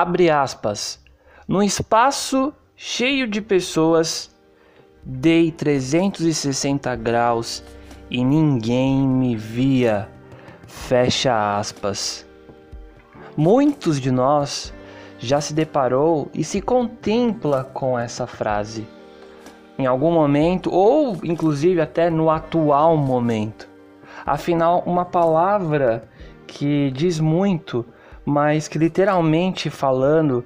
abre aspas, num espaço cheio de pessoas, dei 360 graus e ninguém me via, fecha aspas. Muitos de nós já se deparou e se contempla com essa frase em algum momento ou inclusive até no atual momento. Afinal, uma palavra que diz muito, mas que literalmente falando,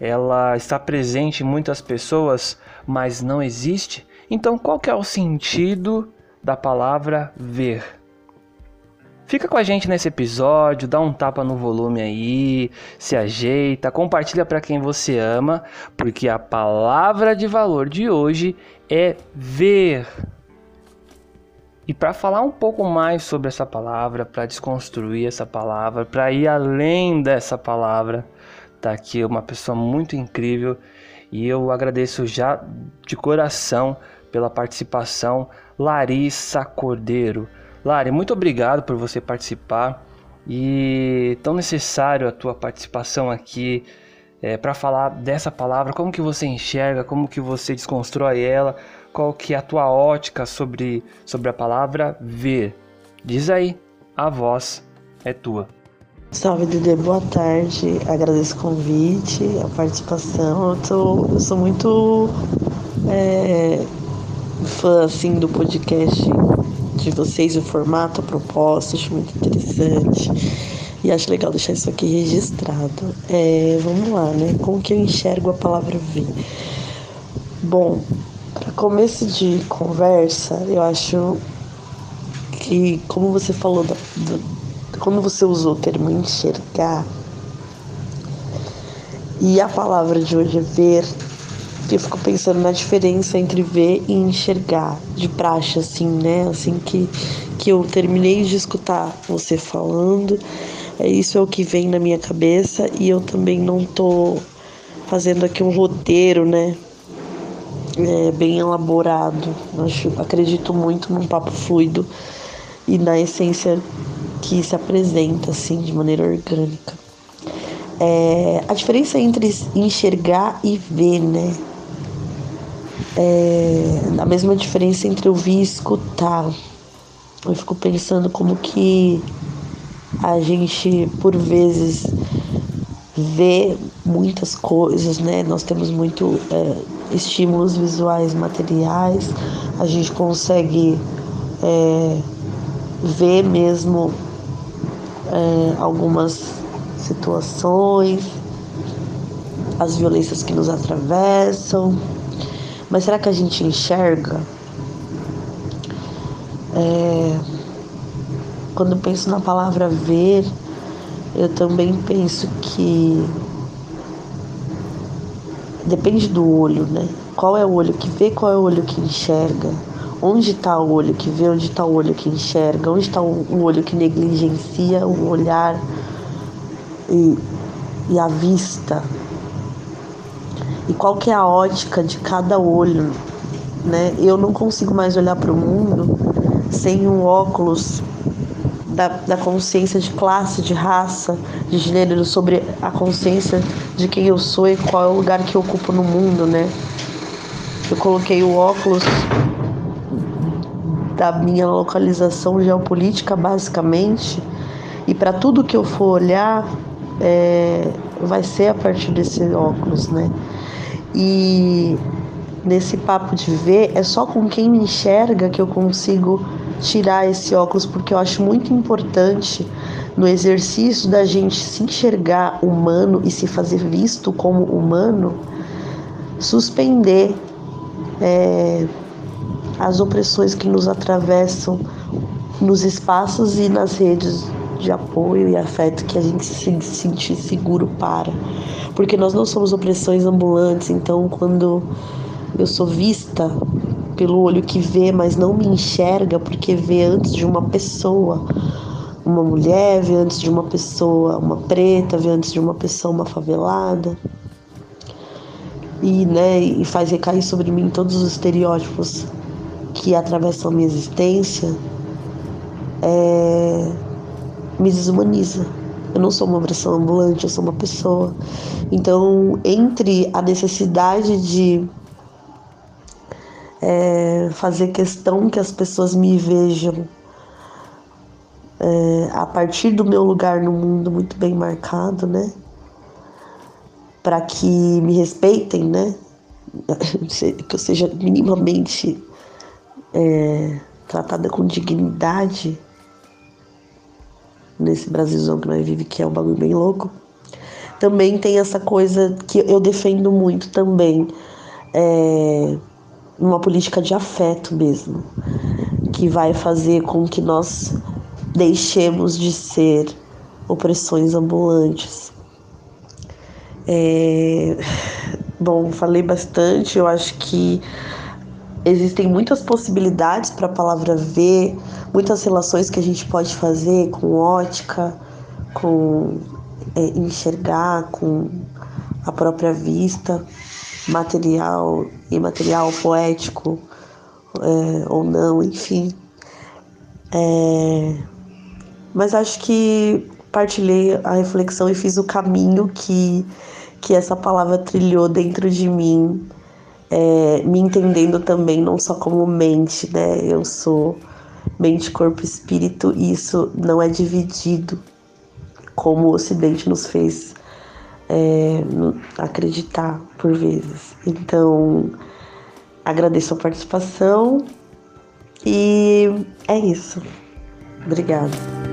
ela está presente em muitas pessoas, mas não existe. Então, qual que é o sentido da palavra ver? Fica com a gente nesse episódio, dá um tapa no volume aí, se ajeita, compartilha para quem você ama, porque a palavra de valor de hoje é ver. E para falar um pouco mais sobre essa palavra, para desconstruir essa palavra, para ir além dessa palavra, tá aqui uma pessoa muito incrível e eu agradeço já de coração pela participação, Larissa Cordeiro. Lari, muito obrigado por você participar e tão necessário a tua participação aqui é, para falar dessa palavra, como que você enxerga, como que você desconstrói ela, qual que é a tua ótica sobre, sobre a palavra ver. Diz aí, a voz é tua. Salve Dede, boa tarde. Agradeço o convite, a participação. Eu, tô, eu sou muito é, fã assim do podcast de vocês, o formato, a proposta, acho muito interessante. E acho legal deixar isso aqui registrado. É, vamos lá, né? Como que eu enxergo a palavra ver? Bom, começo de conversa, eu acho que, como você falou, da, quando você usou o termo enxergar, e a palavra de hoje é ver, eu fico pensando na diferença entre ver e enxergar, de praxe, assim, né? Assim que, que eu terminei de escutar você falando, é isso é o que vem na minha cabeça e eu também não tô fazendo aqui um roteiro, né? É, bem elaborado. Acho, acredito muito num papo fluido e na essência que se apresenta assim de maneira orgânica. É, a diferença entre enxergar e ver, né? é, a mesma diferença entre ouvir e escutar. Eu fico pensando como que a gente, por vezes, vê muitas coisas, né? Nós temos muito é, estímulos visuais materiais, a gente consegue é, ver mesmo é, algumas situações, as violências que nos atravessam, mas será que a gente enxerga? É, quando penso na palavra ver, eu também penso que depende do olho, né? Qual é o olho que vê, qual é o olho que enxerga? Onde está o olho que vê, onde está o olho que enxerga? Onde está o olho que negligencia o olhar e, e a vista? e qual que é a ótica de cada olho, né? Eu não consigo mais olhar para o mundo sem um óculos da, da consciência de classe, de raça, de gênero, sobre a consciência de quem eu sou e qual é o lugar que eu ocupo no mundo, né? Eu coloquei o óculos da minha localização geopolítica, basicamente, e para tudo que eu for olhar, é, vai ser a partir desse óculos, né? E nesse papo de ver, é só com quem me enxerga que eu consigo tirar esse óculos, porque eu acho muito importante no exercício da gente se enxergar humano e se fazer visto como humano, suspender é, as opressões que nos atravessam nos espaços e nas redes de apoio e afeto que a gente se sentir seguro para. Porque nós não somos opressões ambulantes, então quando eu sou vista pelo olho que vê, mas não me enxerga porque vê antes de uma pessoa, uma mulher vê antes de uma pessoa, uma preta vê antes de uma pessoa, uma favelada. E, né, e faz recair sobre mim todos os estereótipos que atravessam a minha existência, é, me desumaniza Eu não sou uma versão ambulante, eu sou uma pessoa. Então, entre a necessidade de é, fazer questão que as pessoas me vejam é, a partir do meu lugar no mundo muito bem marcado, né? Para que me respeitem, né? Que eu seja minimamente é, tratada com dignidade nesse Brasilzão que nós vivemos, que é um bagulho bem louco. Também tem essa coisa que eu defendo muito também, é, uma política de afeto mesmo, que vai fazer com que nós deixemos de ser opressões ambulantes. É, bom, falei bastante, eu acho que existem muitas possibilidades para a palavra ver, muitas relações que a gente pode fazer com ótica, com é, enxergar, com a própria vista, material, imaterial, poético é, ou não, enfim. É, mas acho que partilhei a reflexão e fiz o caminho que, que essa palavra trilhou dentro de mim é, me entendendo também não só como mente, né? Eu sou mente, corpo, espírito e isso não é dividido como o Ocidente nos fez é, acreditar por vezes. Então, agradeço a participação e é isso. Obrigada.